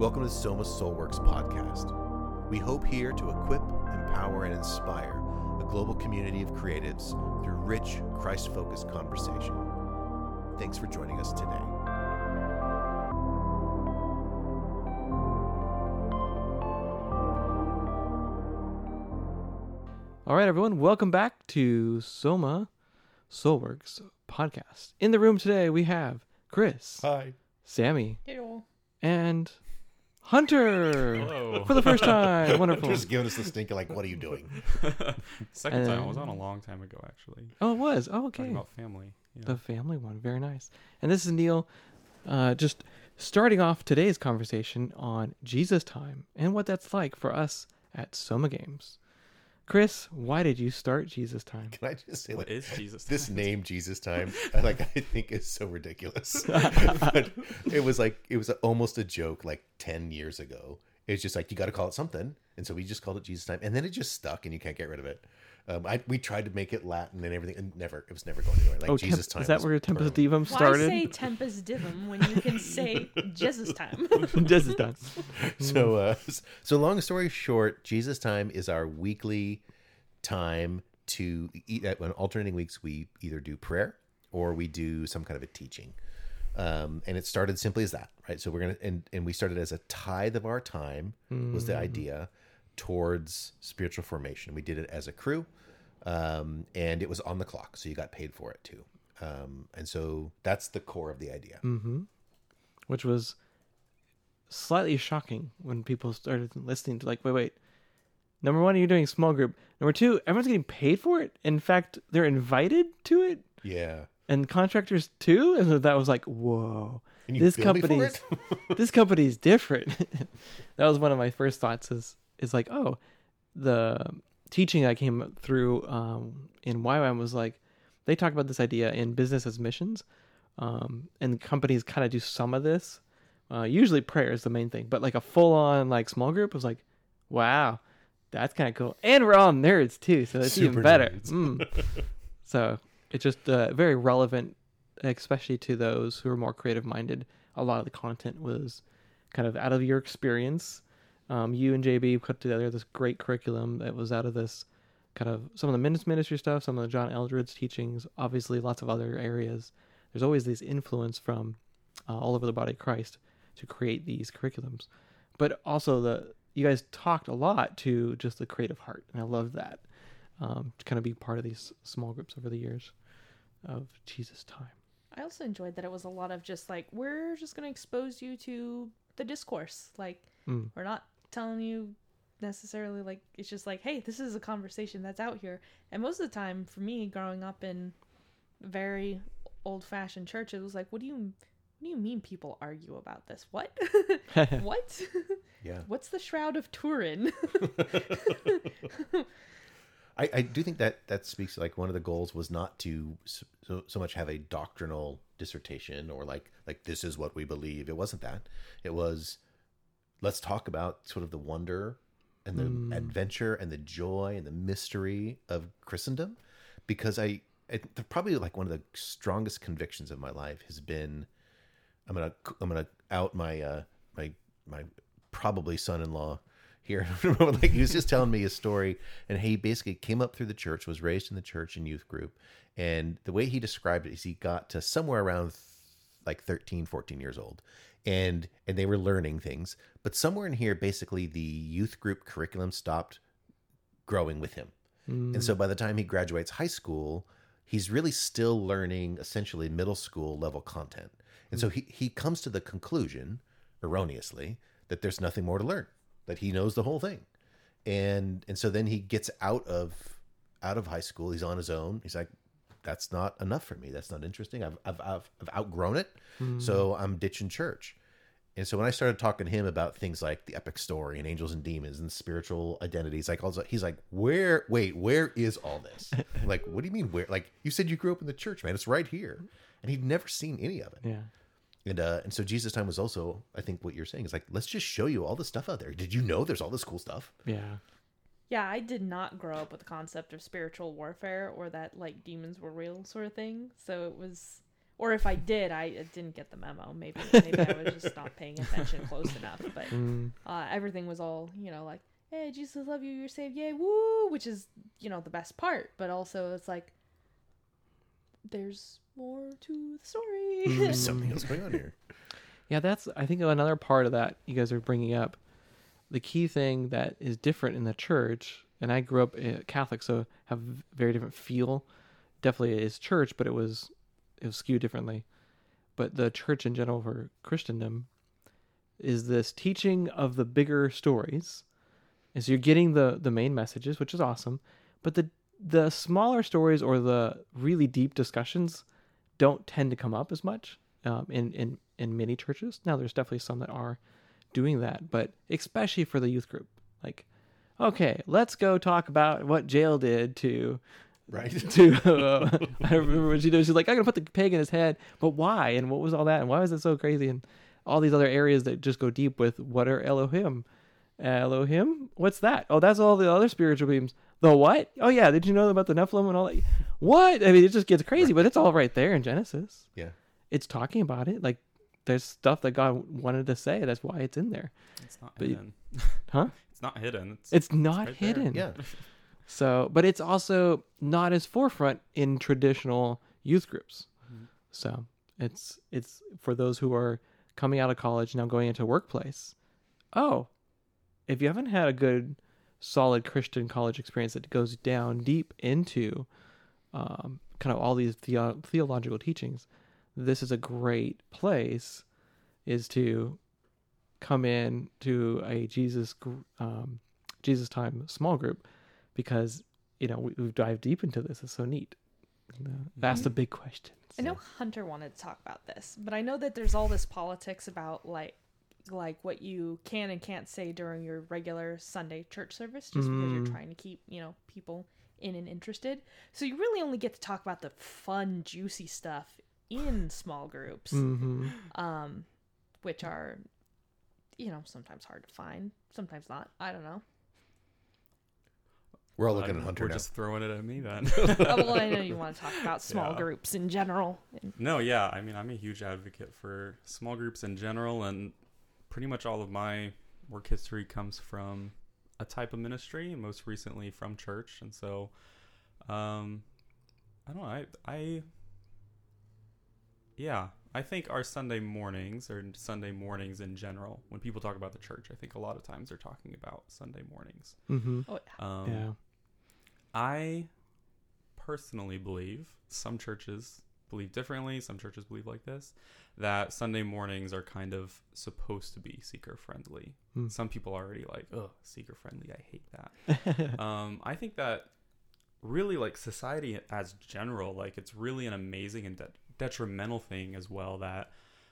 Welcome to Soma Soulworks podcast. We hope here to equip, empower, and inspire a global community of creatives through rich, Christ focused conversation. Thanks for joining us today. All right, everyone, welcome back to Soma Soulworks podcast. In the room today, we have Chris, Hi. Sammy, Hello. and Hunter Hello. for the first time. Wonderful. Just giving us the stink of like, what are you doing? Second time. I was on a long time ago, actually. Oh, it was. Oh, okay. Talking about family. Yeah. The family one. Very nice. And this is Neil, uh, just starting off today's conversation on Jesus time and what that's like for us at Soma Games. Chris, why did you start Jesus time? Can I just say, what like, is Jesus? this name Jesus time I like I think is so ridiculous. but it was like it was almost a joke like 10 years ago. It's just like you got to call it something. And so we just called it Jesus time and then it just stuck and you can't get rid of it. Um, I, we tried to make it Latin and everything and never it was never going anywhere. Like oh, Jesus Temp- time. is that where Tempest permanent. Divum Why started? say Tempest Divum when you can say Jesus time? Jesus time. So uh so long story short, Jesus time is our weekly time to eat at when alternating weeks we either do prayer or we do some kind of a teaching. Um, and it started simply as that, right? So we're gonna and, and we started as a tithe of our time was the idea towards spiritual formation. We did it as a crew, um, and it was on the clock, so you got paid for it too. Um, and so that's the core of the idea. hmm Which was slightly shocking when people started listening to like, wait, wait. Number one, you're doing small group. Number two, everyone's getting paid for it. In fact, they're invited to it, Yeah. and contractors too. And so that was like, whoa, And you this bill me for company's this company's different. that was one of my first thoughts. Is is like, oh, the teaching I came through um, in YWAM was like, they talk about this idea in business as missions, um, and companies kind of do some of this. Uh, usually prayer is the main thing, but like a full on like small group was like, wow, that's kind of cool. And we're all nerds too, so it's even better. Mm. so it's just uh, very relevant, especially to those who are more creative minded. A lot of the content was kind of out of your experience. Um, you and JB put together this great curriculum that was out of this kind of some of the Minutes Ministry stuff, some of the John Eldredge teachings, obviously lots of other areas. There's always this influence from uh, all over the body of Christ to create these curriculums, but also the you guys talked a lot to just the creative heart, and I love that um, to kind of be part of these small groups over the years of Jesus time. I also enjoyed that it was a lot of just like we're just gonna expose you to the discourse. Like Mm. we're not telling you necessarily like it's just like hey this is a conversation that's out here and most of the time for me growing up in very old fashioned church it was like what do you what do you mean people argue about this what what Yeah. what's the shroud of turin I, I do think that that speaks like one of the goals was not to so, so much have a doctrinal dissertation or like like this is what we believe. It wasn't that. It was let's talk about sort of the wonder and the adventure and the joy and the mystery of Christendom because I, I probably like one of the strongest convictions of my life has been I'm gonna I'm gonna out my uh my my probably son-in-law here. like he was just telling me a story, and he basically came up through the church, was raised in the church and youth group, and the way he described it is he got to somewhere around like 13, 14 years old, and and they were learning things, but somewhere in here, basically the youth group curriculum stopped growing with him. And so mm. by the time he graduates high school, he's really still learning essentially middle school level content. And so mm. he, he comes to the conclusion, erroneously, that there's nothing more to learn, that he knows the whole thing. And and so then he gets out of out of high school, he's on his own. He's like, that's not enough for me. That's not interesting. I've I've I've, I've outgrown it. So I'm ditching church. And so when I started talking to him about things like the epic story and angels and demons and spiritual identities, like also he's like, "Where? Wait, where is all this? like, what do you mean where? Like, you said you grew up in the church, man. It's right here." And he'd never seen any of it. Yeah. And uh, and so Jesus time was also, I think, what you're saying is like, let's just show you all the stuff out there. Did you know there's all this cool stuff? Yeah. Yeah, I did not grow up with the concept of spiritual warfare or that like demons were real sort of thing. So it was or if I did, I didn't get the memo. Maybe maybe I was just not paying attention close enough. But Mm, uh, everything was all you know like, hey, Jesus love you, you're saved, yay, woo, which is you know the best part. But also it's like, there's more to the story. Mm. There's something else going on here. Yeah, that's I think another part of that you guys are bringing up. The key thing that is different in the church, and I grew up uh, Catholic, so have very different feel. Definitely is church, but it was it was skewed differently. But the church in general for Christendom is this teaching of the bigger stories. And so you're getting the the main messages, which is awesome, but the the smaller stories or the really deep discussions don't tend to come up as much um, in in in many churches. Now, there's definitely some that are doing that, but especially for the youth group, like, okay, let's go talk about what Jael did to Right. to uh, I remember when she did. She's like, I'm gonna put the peg in his head, but why? And what was all that? And why was it so crazy? And all these other areas that just go deep with what are Elohim? Elohim? What's that? Oh, that's all the other spiritual beings. The what? Oh yeah, did you know about the Nephilim and all that? What? I mean, it just gets crazy, but it's all right there in Genesis. Yeah. It's talking about it. Like there's stuff that God wanted to say. That's why it's in there. It's not But hidden. Huh? It's not hidden. It's, It's not right there. hidden. Yeah. So, but it's also not as forefront in traditional youth groups. Mhm. So, it's it's for those who are coming out of college now going into workplace. Oh, if you haven't had a good, solid Christian college experience that goes down deep into um, kind of all these theo- theological teachings, this is a great place. Is to come in to a Jesus um, Jesus time small group because you know we, we've dived deep into this. It's so neat. And, uh, Ask the big questions. I know Hunter wanted to talk about this, but I know that there's all this politics about like like what you can and can't say during your regular Sunday church service just because you're Mm. trying to keep, you know, people in and interested. So you really only get to talk about the fun, juicy stuff in small groups, hmm um which are you know, sometimes hard to find, sometimes not. I don't know. We're all looking at Hunter We're now. just throwing it at me then. Oh, well, I know you want to talk about small Yeah. groups in general. No, yeah. I mean, I'm a huge advocate for small groups in general, and pretty much all of my work history comes from a type of ministry, most recently from church. And so, um, I don't know. I, I, yeah, I think our Sunday mornings or Sunday mornings in general, when people talk about the church, I think a lot of times they're talking about Sunday mornings. hmm oh, Um, yeah. I personally believe some churches believe differently. Some churches believe like this that Sunday mornings are kind of supposed to be seeker friendly. Hmm. Some people are already like, "Oh, seeker friendly. I hate that." um, I think that really like society as general, like it's really an amazing and de- detrimental thing as well that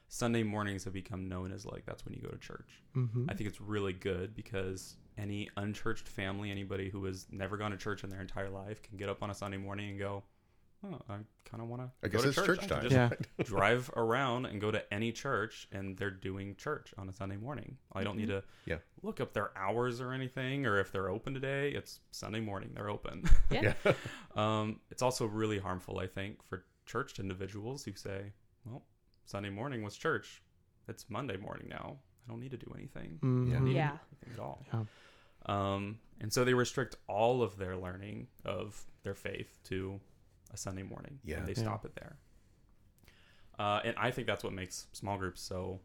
Sunday mornings have become known as like that's when you go to church. hmm I think it's really good because any unchurched family, anybody who has never gone to church in their entire life, can get up on a Sunday morning and go, "Oh, I kind of want to." I guess it's church time. Just Yeah. drive around and go to any church, and they're doing church on a Sunday morning. I don't need to Yeah. look up their hours or anything, or if they're open today. It's Sunday morning; they're open. yeah. Yeah. um, it's also really harmful, I think, for church individuals who say, "Well, Sunday morning was church. It's Monday morning now. I don't need to do anything." Yeah. Mhm. Yeah. anything at all. Yeah. Um, and so they restrict all of their learning of their faith to a Sunday morning. Yeah. And they Yeah. stop it there. Uh, and I think that's what makes small groups so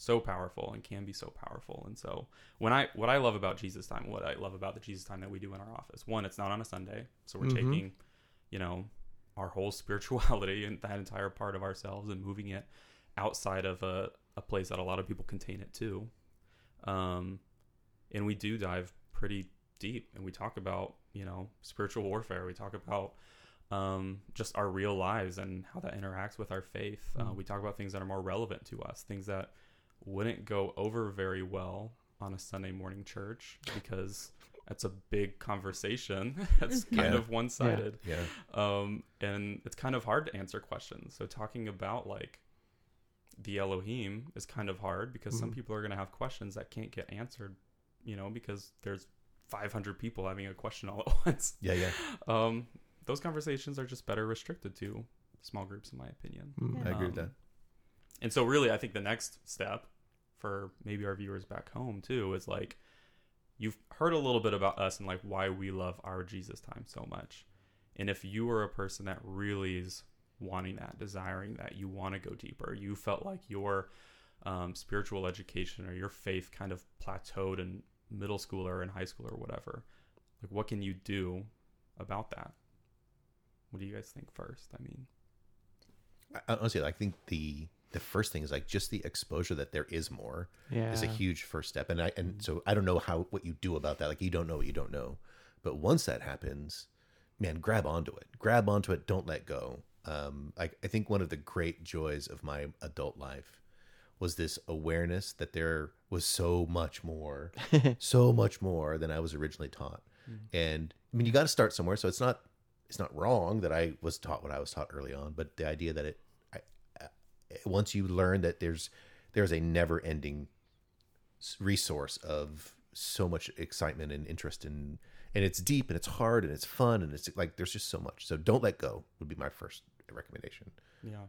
so powerful and can be so powerful. And so when I what I love about Jesus time, what I love about the Jesus time that we do in our office, one, it's not on a Sunday, so we're Mhm. taking, you know, our whole spirituality and that entire part of ourselves and moving it outside of a, a place that a lot of people contain it to. Um, and we do dive pretty deep and we talk about you know spiritual warfare we talk about um, just our real lives and how that interacts with our faith uh, Mm. we talk about things that are more relevant to us things that wouldn't go over very well on a sunday morning church because that's a big conversation that's kind Yeah. of one-sided Yeah. um, and it's kind of hard to answer questions. So talking about like the Elohim is kind of hard because some Mhm. people are going to have questions that can't get answered, you know, because there's 500 people having a question all at once. Yeah. Yeah. Um, those conversations are just better restricted to small groups, in my opinion. Mm. I agree with Um, that. And so, really, I think the next step for maybe our viewers back home too is like you've heard a little bit about us and like why we love our Jesus time so much. And if you are a person that really is wanting that, desiring that, you want to go deeper, you felt like your um, spiritual education or your faith kind of plateaued in middle school or in high school or whatever, like what can you do about that? What do you guys think first? I mean, I, honestly, I think the the first thing is like just the exposure that there is more Yeah. is a huge first step. And I and so I don't know how what you do about that. Like you don't know what you don't know. But once that happens, man, grab onto it. Grab onto it. Don't let go. Um, I, I think one of the great joys of my adult life was this awareness that there was so much more, so much more than I was originally taught. And I mean, you got to start somewhere. So it's not it's not wrong that I was taught what I was taught early on, but the idea that it once you learn that there's there's a never ending resource of so much excitement and interest in and it's deep and it's hard and it's fun and it's like there's just so much so don't let go would be my first recommendation yeah.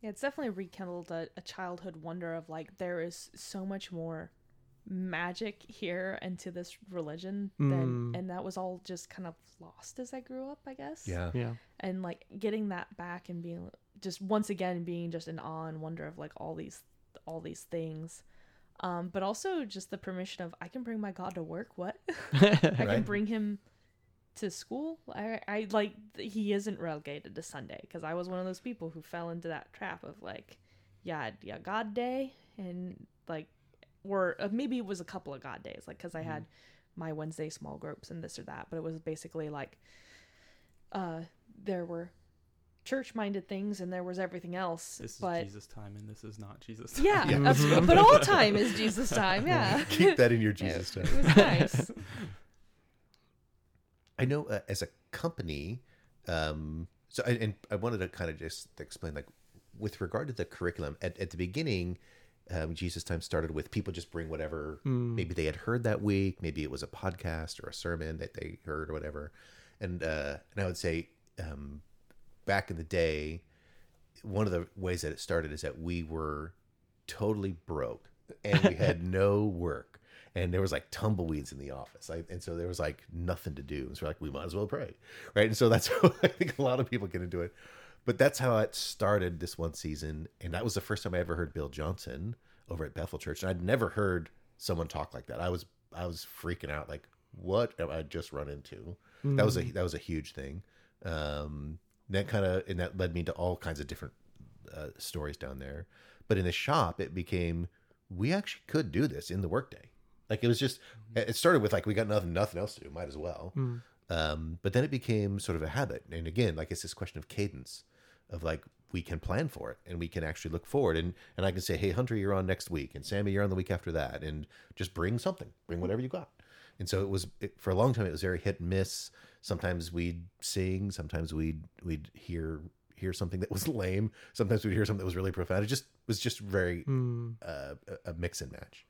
Yeah, it's definitely rekindled a, a childhood wonder of like there is so much more magic here into this religion than Mm. and that was all just kind of lost as I grew up, I guess. yeah yeah. And like getting that back and being just once again being just in awe and wonder of like all these all these things. Um, but also just the permission of I can bring my God to work. What I can bring him to school. I, I like he isn't relegated to Sunday because I was one of those people who fell into that trap of like, yeah, yeah, God day and like, or uh, maybe it was a couple of God days, like because I had my Wednesday small groups and this or that, but it was basically like, uh, there were church-minded things and there was everything else, This is. Jesus time and this is not Jesus time. Yeah, Yeah. of- but all time is Jesus time. Yeah, keep that in your jesus it time was nice. i know uh, as a company um so I, and i wanted to kind of just explain like with regard to the curriculum at, at the beginning um, jesus time started with people just bring whatever maybe they had heard that week maybe it was a podcast or a sermon that they heard or whatever and uh and i would say um back in the day one of the ways that it started is that we were totally broke and we had no work. And there was like tumbleweeds in the office. I, and so there was like nothing to do. And so we're like we might as well pray right? And so that's how i think a lot of people get into it. But that's how it started this one season. And that was the first time i ever heard bill johnson over at bethel church. And i'd never heard someone talk like that. I was i was freaking out. Like what have i just run into? That was a that was a huge thing. Um that kind of and that led me to all kinds of different uh, stories down there. But in the shop it became we actually could do this in the workday. Like it was just it started with like we got nothing nothing else to do might as well. Um, but then it became sort of a habit. And again like it's this question of cadence of like we can plan for it and we can actually look forward. And and i can say hey hunter you're on next week. And sammy you're on the week after that. And just bring something. Bring whatever you got. And so it was it, for a long time it was very hit and miss sometimes we'd sing sometimes we'd we'd hear hear something that was lame. Sometimes we'd hear something that was really profound. It just was just very uh, a- a mix and match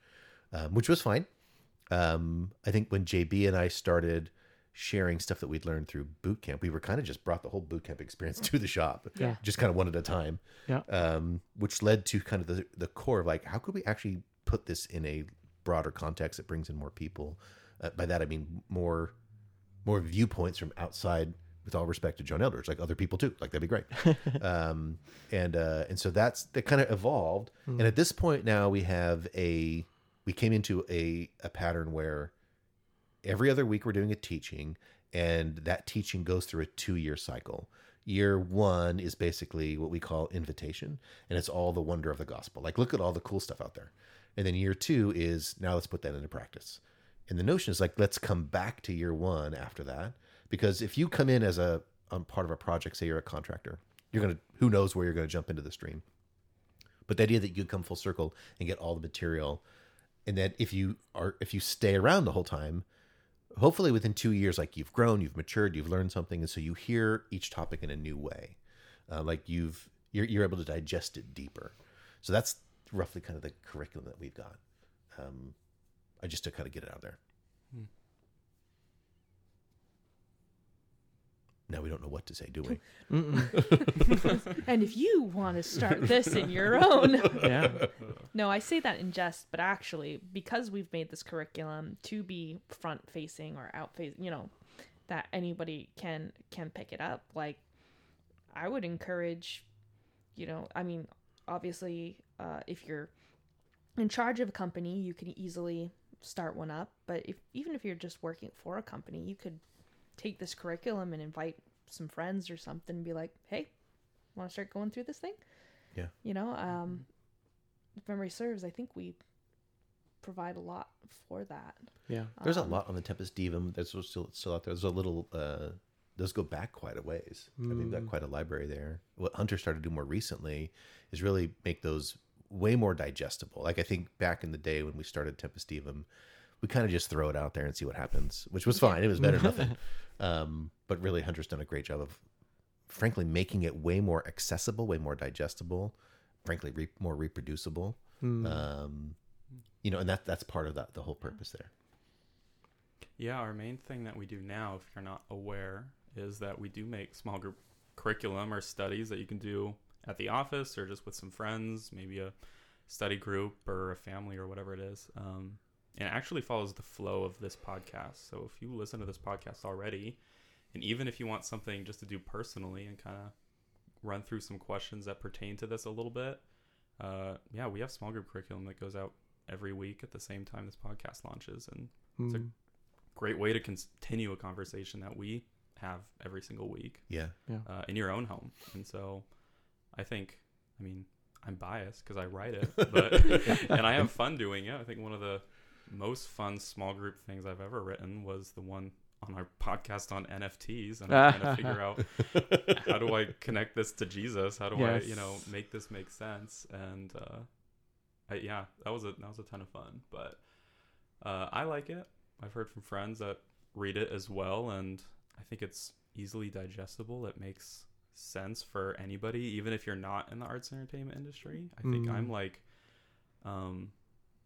um, which was fine. Um, i think when jb and i started sharing stuff that we'd learned through boot camp we were kind of just brought the whole boot camp experience to the shop Yeah. just kind of one at a time. Yeah. um, which led to kind of the, the core of like how could we actually put this in a broader context that brings in more people? Uh, by that i mean more more viewpoints from outside with all respect to john eldredge like other people too like that'd be great. Um, and uh, and so that's that kind of evolved and at this point now we have a we came into a a pattern where every other week we're doing a teaching and that teaching goes through a two year cycle. Year one is basically what we call invitation and it's all the wonder of the gospel. Like look at all the cool stuff out there. And then year two is now let's put that into practice and the notion is like let's come back to year one after that. Because if you come in as a um, part of a project say you're a contractor you're gonna who knows where you're gonna jump into the stream. But the idea that you come full circle and get all the material and that if you are if you stay around the whole time hopefully within two years like you've grown you've matured you've learned something and so you hear each topic in a new way. Uh, like you've you're, you're able to digest it deeper. So that's roughly kind of the curriculum that we've got. Um, i just to kind of get it out there now we don't know what to say, do we? And if you want to start this in your own yeah. No, I say that in jest, but actually, because we've made this curriculum to be front facing or out facing, you know, that anybody can can pick it up. Like, I would encourage, you know, I mean, obviously, uh, if you're in charge of a company, you can easily start one up. But if even if you're just working for a company, you could take this curriculum and invite some friends or something, and be like, "Hey, want to start going through this thing?" Yeah. You know, um, if memory serves, I think we provide a lot for that. Yeah. There's a Um, lot on the Tempest Divum that's still still out there. There's a little. Uh, those go back quite a ways. I mean, we've got Mm. quite a library there. What Hunter started to do more recently is really make those way more digestible. Like I think back in the day when we started Tempest Divum, we kind of just throw it out there and see what happens, which was fine. It was better than nothing. Um, but really, Hunter's done a great job of, frankly, making it way more accessible, way more digestible, frankly, re- more reproducible. Mm. Um, you know, and that that's part of that the whole purpose there. Yeah, our main thing that we do now, if you're not aware, is that we do make small group curriculum or studies that you can do at the office or just with some friends, maybe a study group or a family or whatever it is. Um, and it actually follows the flow of this podcast. So if you listen to this podcast already, and even if you want something just to do personally and kind of run through some questions that pertain to this a little bit, uh, yeah, we have small group curriculum that goes out every week at the same time this podcast launches. And it's a Mm. great way to continue a conversation that we have every single week Yeah. uh, in your own home. And so I think, I mean, I'm biased because I write it, but and I have fun doing it. I think one of the most fun small group things I've ever written was the one on our podcast on NFTs, and I'm trying to figure out how do I connect this to Jesus? How do I, you know, make this make sense? And uh, I, yeah, that was a that was a ton of fun. But uh, I like it. I've heard from friends that read it as well, and I think it's easily digestible. It makes sense for anybody, even if you're not in the arts and entertainment industry. I think Mm. I'm like, um,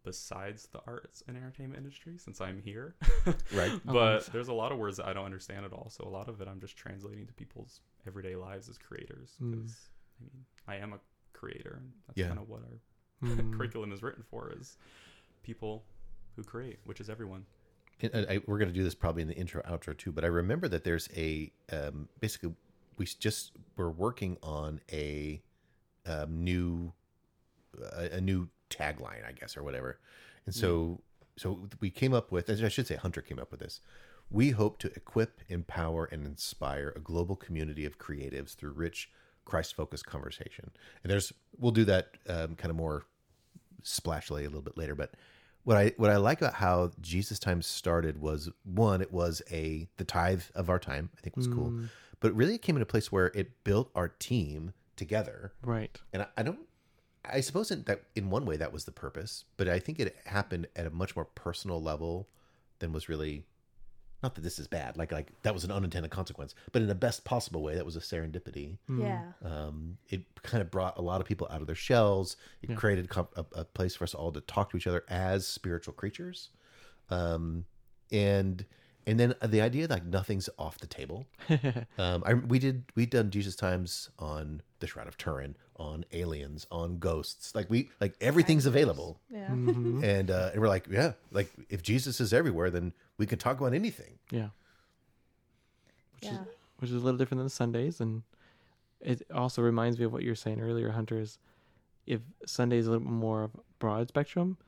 besides the arts and entertainment industry, since I'm here. Right. But nice. there's a lot of words that I don't understand at all. So a lot of it I'm just translating to people's everyday lives as creators. Mm. Because I mean, I am a creator, and that's Yeah. kind of what our Mm. curriculum is written for: is people who create, which is everyone. And I, I- we're going to do this probably in the intro outro too, but I remember that there's a um, basically we just we're working on a um, new a, a new tagline, I guess, or whatever. And so so we came up with, as I should say, Hunter came up with this. We hope to equip, empower, and inspire a global community of creatives through rich, Christ-focused conversation. And there's we'll do that um, kind of more splashly a little bit later, but what I what I like about how Jesus Times started was one, it was a the tithe of our time. I think was cool, Mm. But really it came in a place where it built our team together. Right. And I, I don't, I suppose in that in one way that was the purpose, but I think it happened at a much more personal level than was really. Not that this is bad, like like that was an unintended consequence, but in the best possible way, that was a serendipity Mm. Yeah. um, it kind of brought a lot of people out of their shells. It Yeah. created a, a place for us all to talk to each other as spiritual creatures, um, and and then the idea that like nothing's off the table. Um, I we did we done Jesus times on the Shroud of Turin, on aliens, on ghosts. Like we like everything's available, Yeah. Mhm. and uh, and we're like, yeah, like if Jesus is everywhere, then we can talk about anything. Yeah. Which Yeah. is which is a little different than Sundays, and it also reminds me of what you were saying earlier, Hunter. Is if Sunday is a little more of broad spectrum,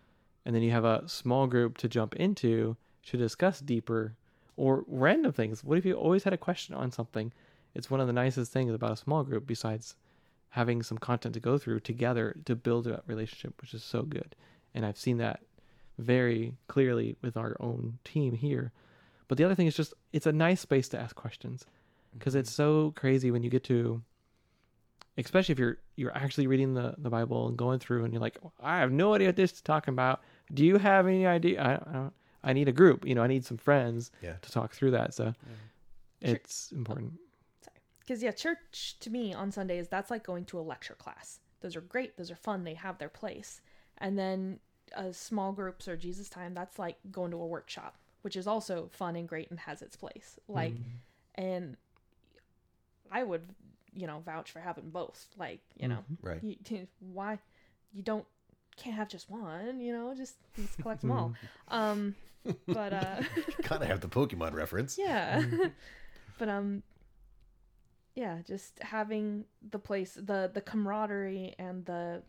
and then you have a small group to jump into to discuss deeper or random things. What if you always had a question on something? It's one of the nicest things about a small group, besides having some content to go through together to build that relationship, which is so good. And I've seen that very clearly with our own team here. But the other thing is just it's a nice space to ask questions because it's mm-hmm. so crazy when you get to especially if you're you're actually reading the the bible and going through and you're like oh, i have no idea what this is talking about do you have any idea i, I don't i need a group you know i need some friends Yeah. to talk through that so Yeah. it's important Because yeah, church to me on Sundays that's like going to a lecture class. Those are great. Those are fun. They have their place. And then uh, small groups or Jesus time that's like going to a workshop, which is also fun and great and has its place. Like, and I would, you know, vouch for having both. Like, you know, Right. you, why you don't can't have just one, you know, just, just collect them all. Um, but uh, Gotta have the Pokemon reference. yeah, but um, yeah, just having the place, the the camaraderie and the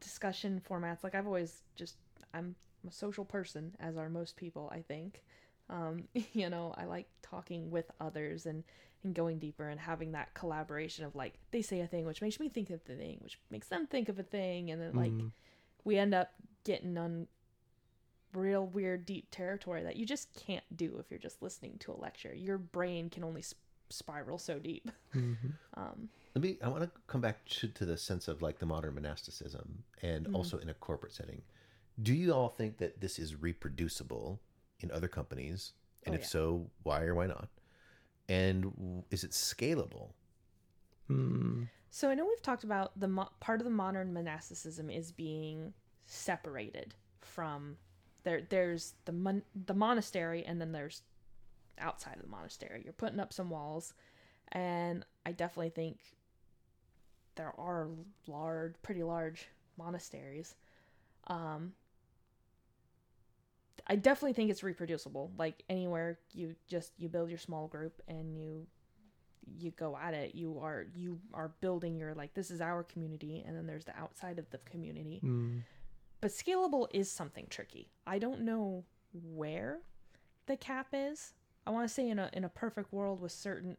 discussion formats. Like I've always just, I'm a social person, as are most people, I think. Um, you know, I like talking with others and and going deeper and having that collaboration of like they say a thing which makes me think of the thing which makes them think of a thing and then like Mm. we end up getting on real weird deep territory that you just can't do if you're just listening to a lecture your brain can only sp- spiral so deep Mhm. um Let me. I want to come back to, to the sense of like the modern monasticism, and Mhm. also in a corporate setting. Do you all think that this is reproducible in other companies? And Oh, if yeah. so, why or why not? And is it scalable? Mm. so i know we've talked about the mo- part of the modern monasticism is being separated from there there's the mon- the monastery and then there's outside of the monastery. You're putting up some walls and i definitely think there are large pretty large monasteries. Um i definitely think it's reproducible. Like anywhere you just you build your small group and you you go at it you are you are building your like this is our community and then there's the outside of the community. Mm. But scalable is something tricky. I don't know where the cap is. I want to say in a in a perfect world with certain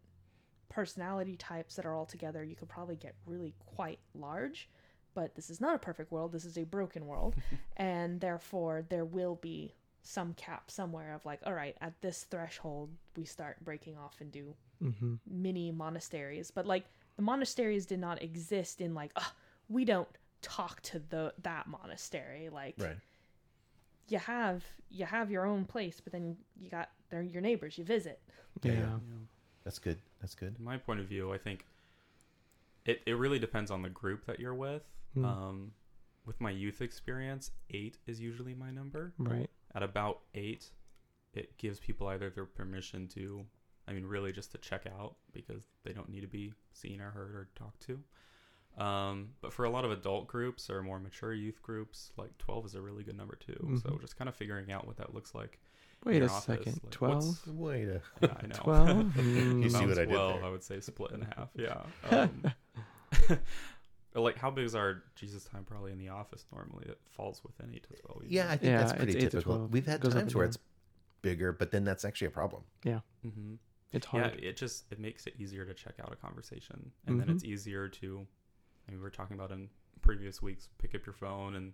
personality types that are all together, you could probably get really quite large. But this is not a perfect world. This is a broken world, and therefore there will be some cap somewhere of like, all right, at this threshold, we start breaking off and do hmm mini monasteries but like the monasteries did not exist in like "Ugh, we don't talk to the that monastery like Right. you have you have your own place but then you got they're your neighbors you visit Yeah. Yeah, yeah. yeah. That's good. That's good. My point of view, I think it, it really depends on the group that you're with. Mm. Um, with my youth experience, eight is usually my number. Right. At about eight, it gives people either their permission to, I mean, really just to check out because they don't need to be seen or heard or talked to. Um, but for a lot of adult groups or more mature youth groups, like 12 is a really good number too. So Mhm. just kind of figuring out what that looks like. Wait a office, second. like, Twelve. what's- Wait a. Yeah, I know. 12? You Mm. see what I did 12, there. I would say split in half. Yeah. Um, like, how big is our Jesus time probably in the office normally? It falls within 8 to 12. Yeah, I think Yeah, that's pretty it's eight to typical. 12. We've had times where it's bigger, but then that's actually a problem. Mm-hmm. It's Yeah, hard. it just it makes it easier to check out a conversation, and then Mhm. it's easier to. I mean, we were talking about in previous weeks, pick up your phone and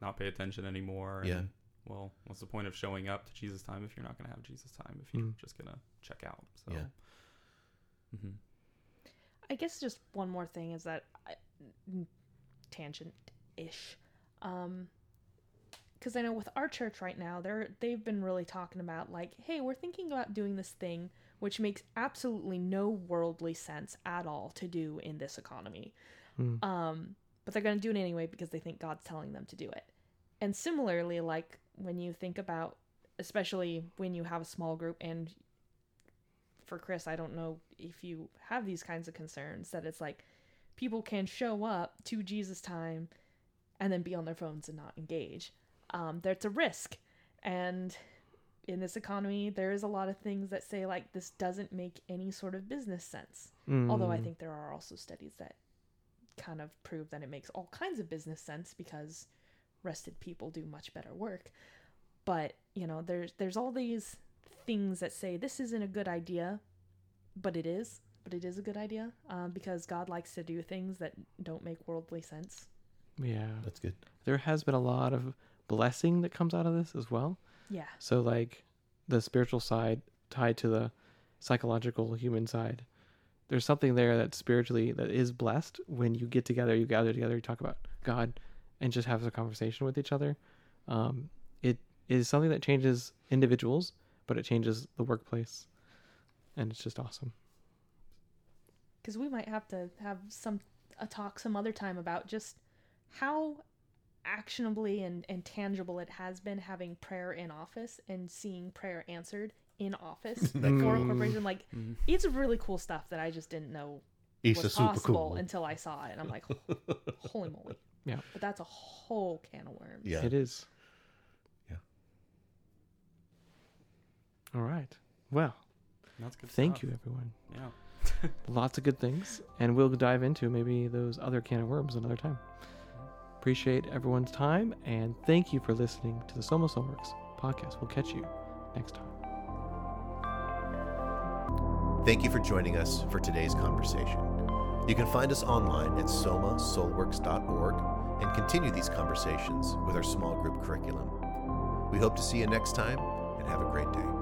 not pay attention anymore. Yeah. And, well, what's the point of showing up to Jesus time if you're not going to have Jesus time if you're Mm. just going to check out? So. Yeah. hmm i guess just one more thing is that I, tangent ish um because i know with our church right now they're they've been really talking about like hey we're thinking about doing this thing which makes absolutely no worldly sense at all to do in this economy Mm. um but they're going to do it anyway because they think god's telling them to do it and similarly like when you think about especially when you have a small group and for chris i don't know if you have these kinds of concerns that it's like people can show up to jesus time and then be on their phones and not engage um there's a risk and in this economy there is a lot of things that say like this doesn't make any sort of business sense Although I Mm. think there are also studies that kind of prove that it makes all kinds of business sense because rested people do much better work. But, you know, there's there's all these things that say this isn't a good idea, but it is. But it is a good idea um, because God likes to do things that don't make worldly sense. Yeah. That's good. There has been a lot of blessing that comes out of this as well. Yeah. So like the spiritual side tied to the psychological human side. There's something there that spiritually that is blessed when you get together, you gather together, you talk about God and just have a conversation with each other. Um, it is something that changes individuals, but it changes the workplace. And it's just awesome. because we might have to have some a talk some other time about just how actionably and, and tangible it has been having prayer in office and seeing prayer answered in office Like- for a corporation. Like Mhm. it's really cool stuff that I just didn't know It's was super possible cool. until I saw it, and I'm like, holy moly! Yeah. but that's a whole can of worms. Yeah. It is. Yeah. All right. Well, That's good. thank stuff. you, everyone. Yeah. Lots of good things, and we'll dive into maybe those other can of worms another time. Appreciate everyone's time, and thank you for listening to the Soma Soulworks podcast. We'll catch you next time. Thank you for joining us for today's conversation. You can find us online at somasoulworks.org and continue these conversations with our small group curriculum. We hope to see you next time and have a great day.